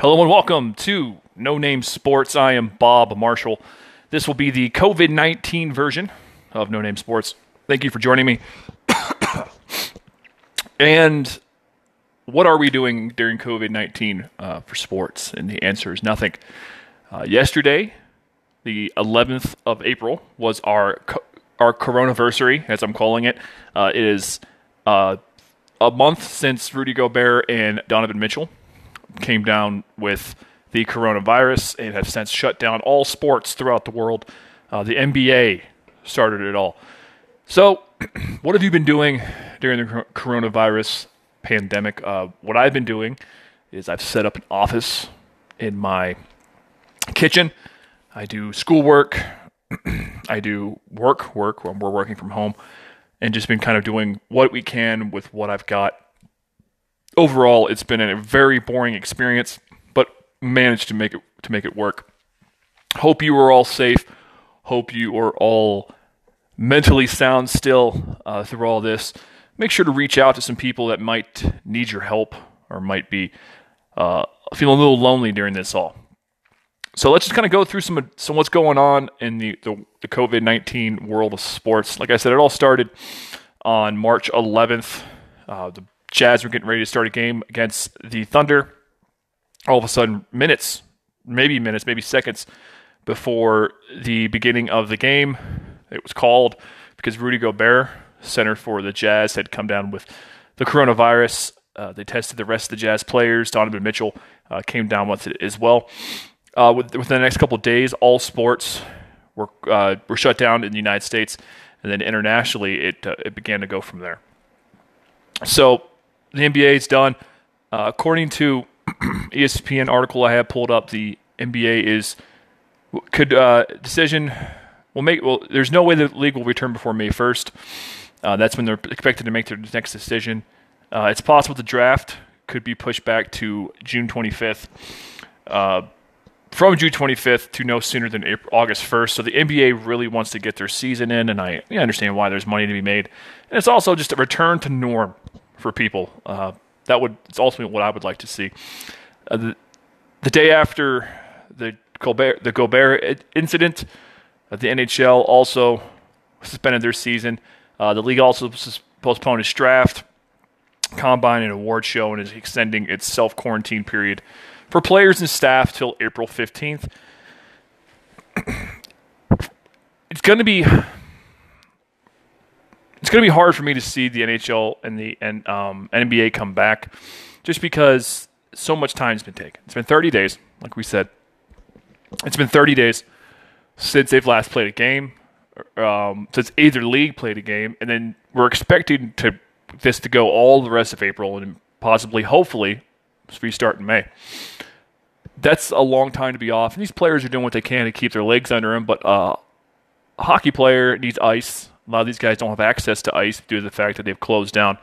Hello and welcome to No Name Sports. I am Bob Marshall. This will be the COVID 19 version of No Name Sports. Thank you for joining me. and what are we doing during COVID 19 uh, for sports? And the answer is nothing. Uh, yesterday, the 11th of April, was our co- our coronaversary, as I'm calling it. Uh, it is uh, a month since Rudy Gobert and Donovan Mitchell came down with the coronavirus and have since shut down all sports throughout the world. Uh, the NBA started it all. So, what have you been doing during the coronavirus pandemic? Uh, what I've been doing is I've set up an office in my kitchen. I do schoolwork. I do work, work when we're working from home, and just been kind of doing what we can with what I've got overall, it's been a very boring experience, but managed to make it to make it work. Hope you are all safe. Hope you are all mentally sound still uh, through all this. Make sure to reach out to some people that might need your help or might be uh, feeling a little lonely during this all. So let's just kind of go through some some what's going on in the the, the COVID nineteen world of sports. Like I said, it all started on March 11th. Uh, the Jazz were getting ready to start a game against the Thunder. All of a sudden, minutes, maybe minutes, maybe seconds before the beginning of the game, it was called because Rudy Gobert, center for the Jazz, had come down with the coronavirus. Uh, they tested the rest of the Jazz players. Donovan Mitchell uh, came down with it as well. Uh, within the next couple days, all sports were uh, were shut down in the United States, and then internationally, it uh, it began to go from there. So the NBA is done. Uh, according to ESPN article I have pulled up, the NBA is could uh, decision will make well. There's no way the league will return before May 1st. Uh, that's when they're expected to make their next decision. Uh, it's possible the draft could be pushed back to June 25th. Uh, from June 25th to no sooner than April, August 1st. So the NBA really wants to get their season in, and I, I understand why there's money to be made. And it's also just a return to norm for people. Uh, that would it's ultimately what I would like to see. Uh, the, the day after the Colbert the Gobert incident, uh, the NHL also suspended their season. Uh, the league also postponed its draft, combine, and award show, and is extending its self quarantine period for players and staff till April fifteenth. it's going to be it's going to be hard for me to see the NHL and the and um, NBA come back, just because so much time's been taken. It's been 30 days, like we said. It's been 30 days since they've last played a game, um, since either league played a game, and then we're expecting to this to go all the rest of April and possibly, hopefully, restart in May. That's a long time to be off, and these players are doing what they can to keep their legs under them. But uh, a hockey player needs ice a lot of these guys don't have access to ice due to the fact that they've closed down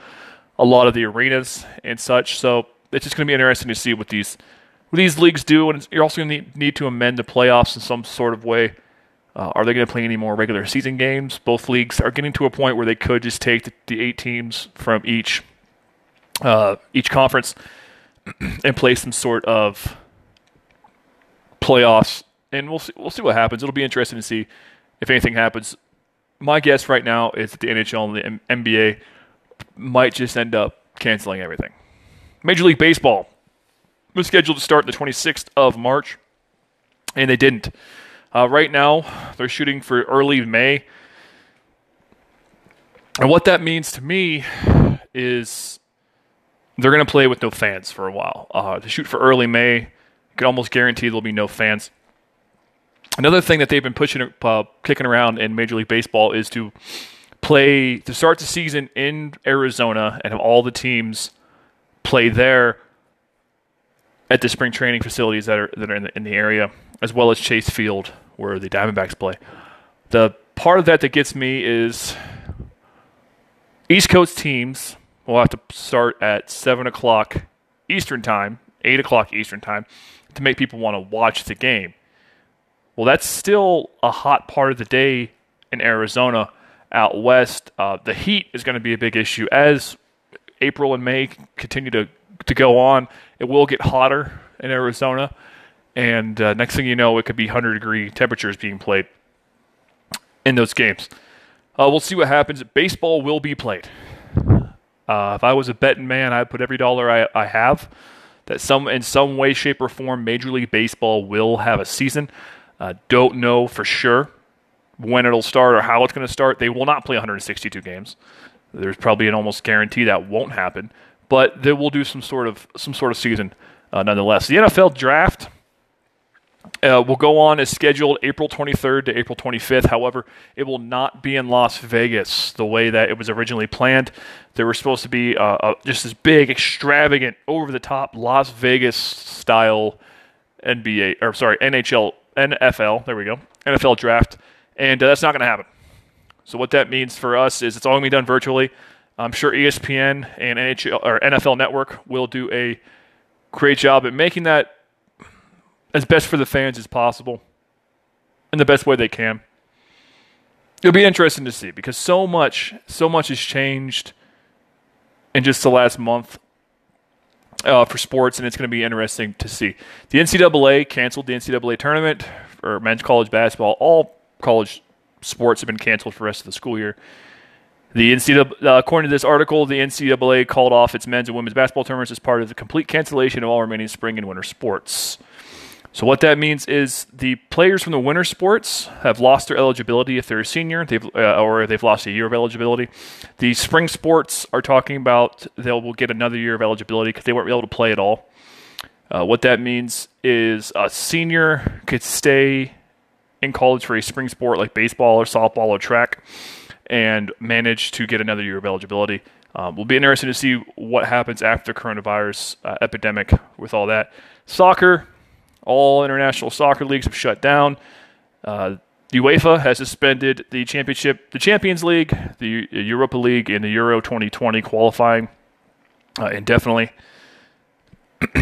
a lot of the arenas and such. So it's just going to be interesting to see what these what these leagues do, and you're also going to need, need to amend the playoffs in some sort of way. Uh, are they going to play any more regular season games? Both leagues are getting to a point where they could just take the, the eight teams from each uh, each conference and play some sort of playoffs, and we'll see, we'll see what happens. It'll be interesting to see if anything happens my guess right now is that the NHL and the NBA might just end up canceling everything. Major League Baseball was scheduled to start the 26th of March, and they didn't. Uh, right now, they're shooting for early May. And what that means to me is they're going to play with no fans for a while. Uh, to shoot for early May, you can almost guarantee there'll be no fans. Another thing that they've been pushing, uh, kicking around in Major League Baseball is to play to start the season in Arizona and have all the teams play there at the spring training facilities that are that are in the, in the area, as well as Chase Field where the Diamondbacks play. The part of that that gets me is East Coast teams will have to start at seven o'clock Eastern time, eight o'clock Eastern time, to make people want to watch the game. Well, that's still a hot part of the day in Arizona out west. Uh, the heat is going to be a big issue as April and May continue to to go on. It will get hotter in Arizona, and uh, next thing you know, it could be 100 degree temperatures being played in those games. Uh, we'll see what happens. Baseball will be played. Uh, if I was a betting man, I'd put every dollar I, I have that some in some way, shape, or form, Major League Baseball will have a season. Uh, don't know for sure when it'll start or how it's going to start. They will not play 162 games. There's probably an almost guarantee that won't happen, but they will do some sort of some sort of season uh, nonetheless. The NFL draft uh, will go on as scheduled April 23rd to April 25th. However, it will not be in Las Vegas the way that it was originally planned. There were supposed to be uh, uh, just this big, extravagant, over the top Las Vegas style NBA, or sorry, NHL, NFL, there we go, NFL draft. And uh, that's not going to happen. So, what that means for us is it's all going to be done virtually. I'm sure ESPN and NHL or NFL Network will do a great job at making that as best for the fans as possible in the best way they can. It'll be interesting to see because so much, so much has changed in just the last month uh, for sports, and it's going to be interesting to see. The NCAA canceled the NCAA tournament for men's college basketball. All college sports have been canceled for the rest of the school year. The NCAA, uh, according to this article, the NCAA called off its men's and women's basketball tournaments as part of the complete cancellation of all remaining spring and winter sports. So what that means is the players from the winter sports have lost their eligibility if they're a senior, they've uh, or they've lost a year of eligibility. The spring sports are talking about they will get another year of eligibility because they weren't able to play at all. Uh, what that means is a senior could stay in college for a spring sport like baseball or softball or track and manage to get another year of eligibility. Um, will be interesting to see what happens after coronavirus uh, epidemic with all that. Soccer, all international soccer leagues have shut down. Uh, UEFA has suspended the championship, the Champions League, the Europa League, and the Euro 2020 qualifying uh, indefinitely.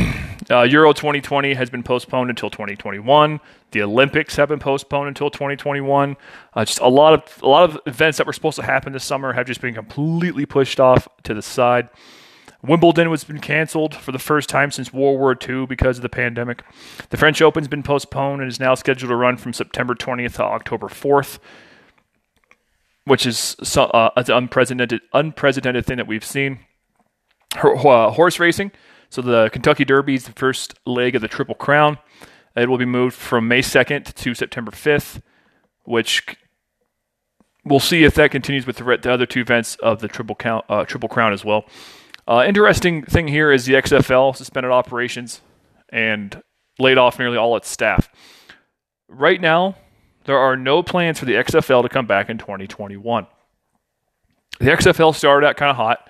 uh, Euro 2020 has been postponed until 2021. The Olympics have been postponed until 2021. Uh, just a lot of a lot of events that were supposed to happen this summer have just been completely pushed off to the side. Wimbledon has been canceled for the first time since World War II because of the pandemic. The French Open's been postponed and is now scheduled to run from September 20th to October 4th, which is uh, an unprecedented, unprecedented thing that we've seen. Uh, horse racing. So the Kentucky Derby is the first leg of the Triple Crown. It will be moved from May 2nd to September 5th, which we'll see if that continues with the, other two events of the Triple, Count, uh, Triple Crown as well. Uh, interesting thing here is the XFL suspended operations and laid off nearly all its staff. Right now, there are no plans for the XFL to come back in 2021. The XFL started out kind of hot.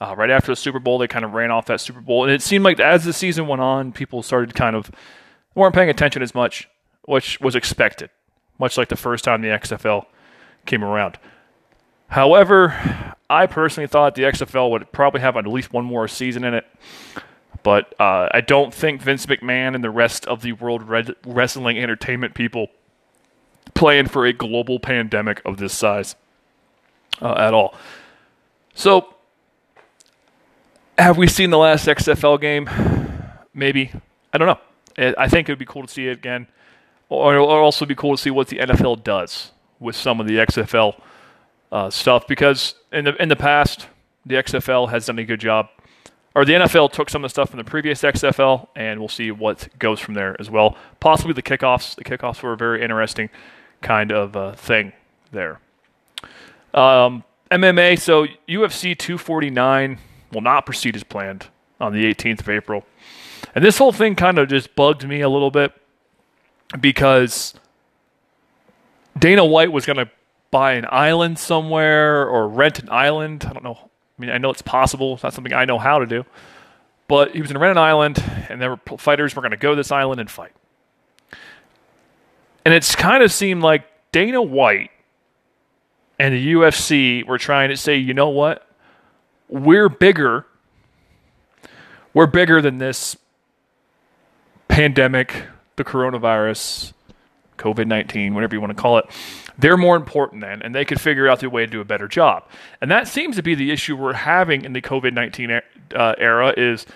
Uh, right after the Super Bowl, they kind of ran off that Super Bowl, and it seemed like as the season went on, people started kind of weren't paying attention as much, which was expected, much like the first time the XFL came around. However, I personally thought the XFL would probably have at least one more season in it. But uh, I don't think Vince McMahon and the rest of the world wrestling entertainment people plan for a global pandemic of this size uh, at all. So, have we seen the last XFL game? Maybe. I don't know. I think it would be cool to see it again. Or would also be cool to see what the NFL does with some of the XFL uh, stuff because in the in the past the XFL has done a good job, or the NFL took some of the stuff from the previous XFL, and we'll see what goes from there as well. Possibly the kickoffs. The kickoffs were a very interesting kind of uh, thing there. Um, MMA. So UFC 249 will not proceed as planned on the 18th of April, and this whole thing kind of just bugged me a little bit because Dana White was going to buy an island somewhere or rent an island. I don't know. I mean, I know it's possible. It's not something I know how to do. But he was going to rent an island, and there were fighters were going to go to this island and fight. And it's kind of seemed like Dana White and the UFC were trying to say, you know what? We're bigger. We're bigger than this pandemic, the coronavirus, COVID 19, whatever you want to call it. They're more important then, and they could figure out the way to do a better job. And that seems to be the issue we're having in the COVID 19 uh, era is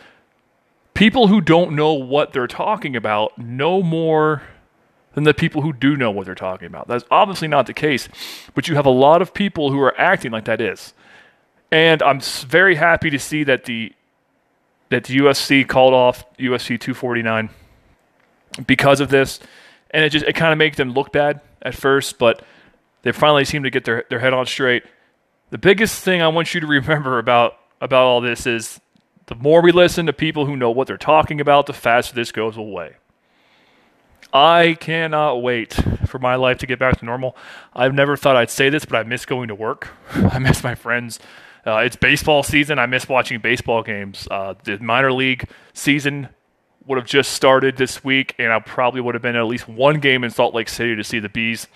people who don't know what they're talking about know more than the people who do know what they're talking about. That's obviously not the case, but you have a lot of people who are acting like that is. And I'm very happy to see that the that the UFC called off UFC 249 because of this, and it just it kind of makes them look bad at first, but they finally seem to get their their head on straight. The biggest thing I want you to remember about about all this is the more we listen to people who know what they're talking about, the faster this goes away. I cannot wait for my life to get back to normal. I've never thought I'd say this, but I miss going to work. I miss my friends. Uh, it's baseball season. I miss watching baseball games. Uh, the minor league season would have just started this week, and I probably would have been at least one game in Salt Lake City to see the bees.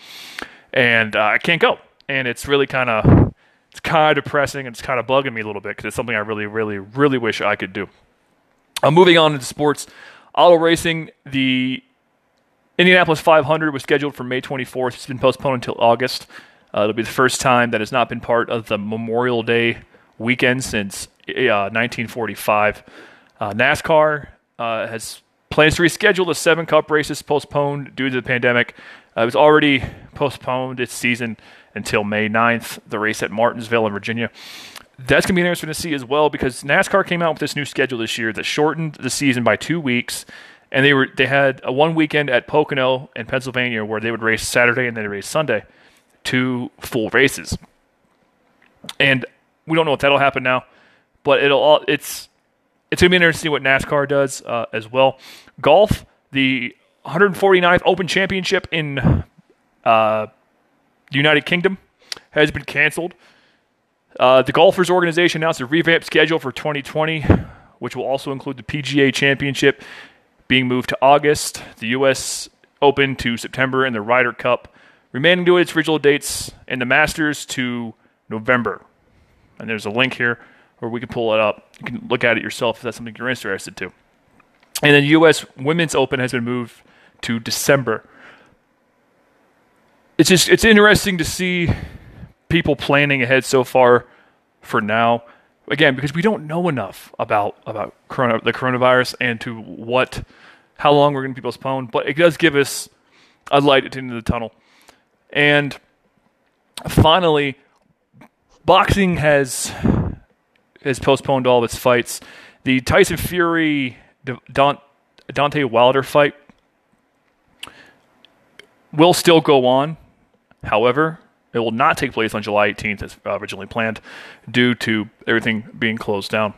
And uh, I can't go, and it's really kind of it's kind of depressing and it's kind of bugging me a little bit because it's something I really, really, really wish I could do. Uh, moving on into sports, auto racing. The Indianapolis 500 was scheduled for May 24th. It's been postponed until August. Uh, it'll be the first time that has not been part of the Memorial Day weekend since uh, 1945. Uh, NASCAR uh, has plans to reschedule the seven Cup races postponed due to the pandemic. Uh, it was already postponed its season until May 9th, the race at Martinsville in Virginia. That's going to be interesting to see as well because NASCAR came out with this new schedule this year that shortened the season by two weeks. And they were they had a one weekend at Pocono in Pennsylvania where they would race Saturday and then they race Sunday, two full races. And we don't know if that'll happen now, but it'll all it's it's gonna be interesting to see what NASCAR does uh, as well. Golf, the 149th Open Championship in uh, United Kingdom has been canceled. Uh, the Golfers Organization announced a revamped schedule for 2020, which will also include the PGA Championship being moved to August, the U.S. Open to September, and the Ryder Cup remaining to its original dates, and the Masters to November. And there's a link here where we can pull it up. You can look at it yourself if that's something you're interested to. And then U.S. Women's Open has been moved to December it's just it's interesting to see people planning ahead so far for now. Again, because we don't know enough about about corona, the coronavirus and to what how long we're going to be postponed, but it does give us a light at the end of the tunnel. And finally, boxing has has postponed all of its fights. The Tyson Fury Deontay Wilder fight will still go on. However, it will not take place on July 18th as originally planned due to everything being closed down.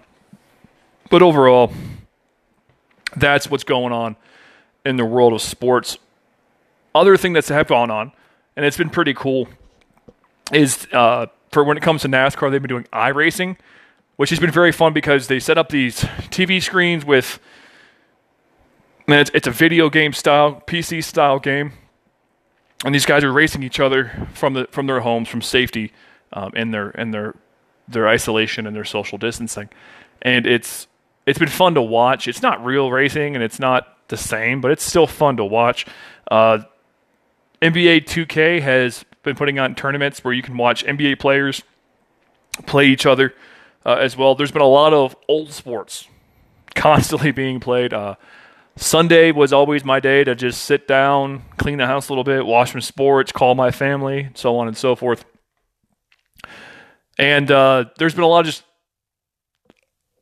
But overall, that's what's going on in the world of sports. Other thing that's have gone on, and it's been pretty cool, is uh, for when it comes to NASCAR, they've been doing iRacing, which has been very fun because they set up these TV screens with, and it's, it's a video game style, PC style game. And these guys are racing each other from the from their homes from safety um, in their in their their isolation and their social distancing. And it's it's been fun to watch. It's not real racing and it's not the same but it's still fun to watch. Uh, nba 2k has been putting on tournaments where you can watch nba players play each other uh, as well there's been a lot of old sports constantly being played uh, Sunday was always my day to just sit down, clean the house a little bit, watch some sports, call my family, so on and so forth. And uh, there's been a lot of just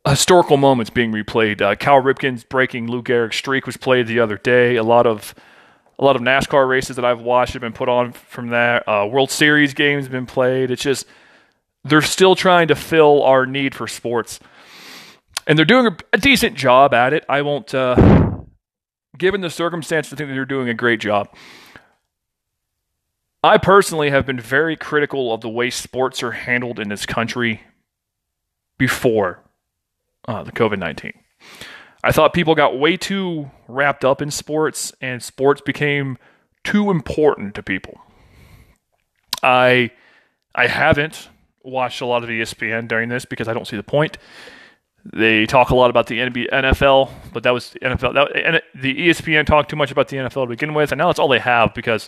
historical moments being replayed. Uh, Cal Ripken's breaking Lou Gehrig's streak was played the other day. A lot of a lot of NASCAR races that I've watched have been put on from that. Uh, World Series games have been played. It's just they're still trying to fill our need for sports, and they're doing a, decent job at it. I won't. Uh, given the circumstances, I think they're doing a great job. I personally have been very critical of the way sports are handled in this country before uh, the COVID 19. I thought people got way too wrapped up in sports and sports became too important to people. I I haven't watched a lot of ESPN during this because I don't see the point. They talk a lot about the NFL, but that was NFL. That, and the ESPN talked too much about the NFL to begin with, and now that's all they have because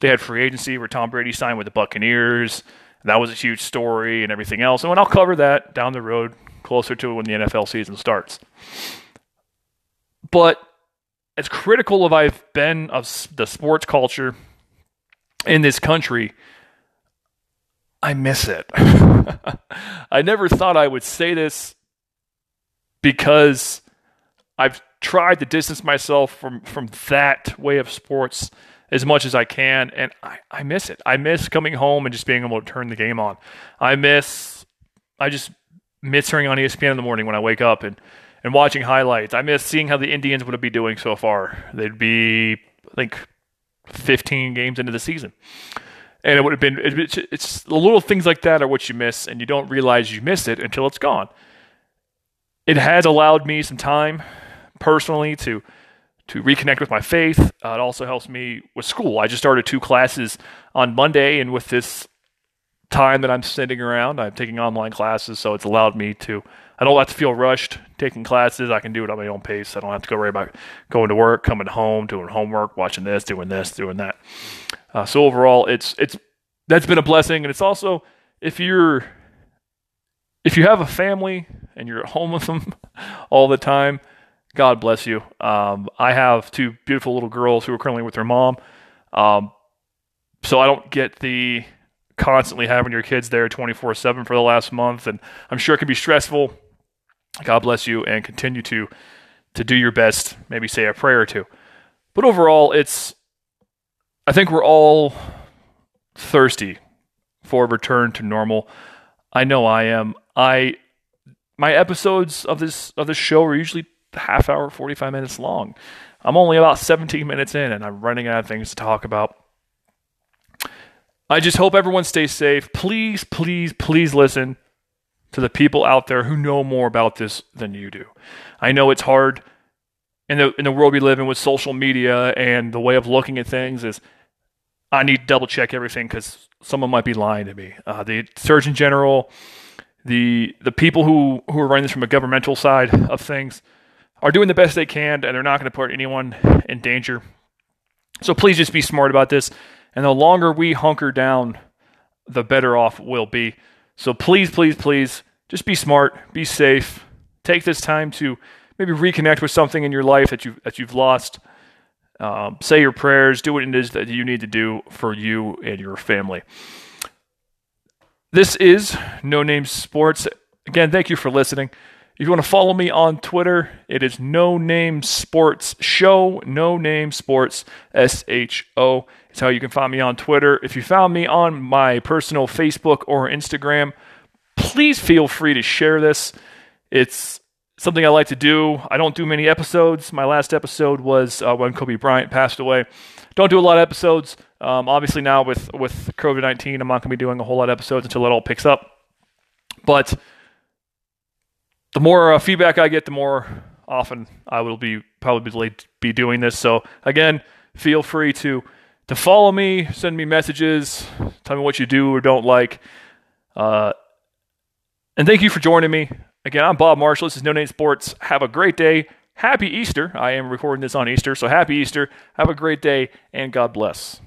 they had free agency where Tom Brady signed with the Buccaneers. That was a huge story and everything else. And I'll cover that down the road closer to when the NFL season starts. But as critical of I've been of the sports culture in this country, I miss it. I never thought I would say this because I've tried to distance myself from, from that way of sports as much as I can, and I, I miss it. I miss coming home and just being able to turn the game on. I miss, I just miss turning on ESPN in the morning when I wake up and, and watching highlights. I miss seeing how the Indians would be doing so far. They'd be, I think, 15 games into the season. And it would have been, it's, it's the little things like that are what you miss, and you don't realize you miss it until it's gone. It has allowed me some time personally to to reconnect with my faith. Uh, it also helps me with school. I just started two classes on Monday, and with this time that I'm sitting around, I'm taking online classes, so it's allowed me to. I don't have to feel rushed taking classes. I can do it at my own pace. I don't have to go worry about going to work, coming home, doing homework, watching this, doing this, doing that. Uh, so overall, it's it's that's been a blessing, and it's also if you're if you have a family and you're at home with them all the time, God bless you. Um, I have two beautiful little girls who are currently with their mom. Um, so I don't get the constantly having your kids there 24 7 for the last month. And I'm sure it can be stressful. God bless you and continue to to do your best, maybe say a prayer or two. But overall, it's I think we're all thirsty for a return to normal. I know I am. I my episodes of this of this show are usually half hour, 45 minutes long. I'm only about 17 minutes in and I'm running out of things to talk about. I just hope everyone stays safe. Please, please, please listen to the people out there who know more about this than you do. I know it's hard in the in the world we live in with social media and the way of looking at things is I need to double check everything because someone might be lying to me. Uh, the Surgeon General, the the people who who are running this from a governmental side of things are doing the best they can and they're not going to put anyone in danger. So please just be smart about this. And the longer we hunker down, the better off we'll be. So please, please, please, just be smart, be safe. Take this time to maybe reconnect with something in your life that you that you've lost. Um, say your prayers. Do what it is that you need to do for you and your family. This is No Name Sports. Again, thank you for listening. If you want to follow me on Twitter, it is No Name Sports Show. No Name Sports S H O. It's how you can find me on Twitter. If you found me on my personal Facebook or Instagram, please feel free to share this. It's something I like to do. I don't do many episodes. My last episode was uh, when Kobe Bryant passed away. Don't do a lot of episodes. Um, obviously, now with with COVID nineteen, I'm not going to be doing a whole lot of episodes until it all picks up. But the more uh, feedback I get, the more often I will be probably be doing this. So again, feel free to to follow me, send me messages, tell me what you do or don't like. Uh, and thank you for joining me. Again, I'm Bob Marshall. This is No Name Sports. Have a great day. Happy Easter. I am recording this on Easter, so happy Easter. Have a great day, and God bless.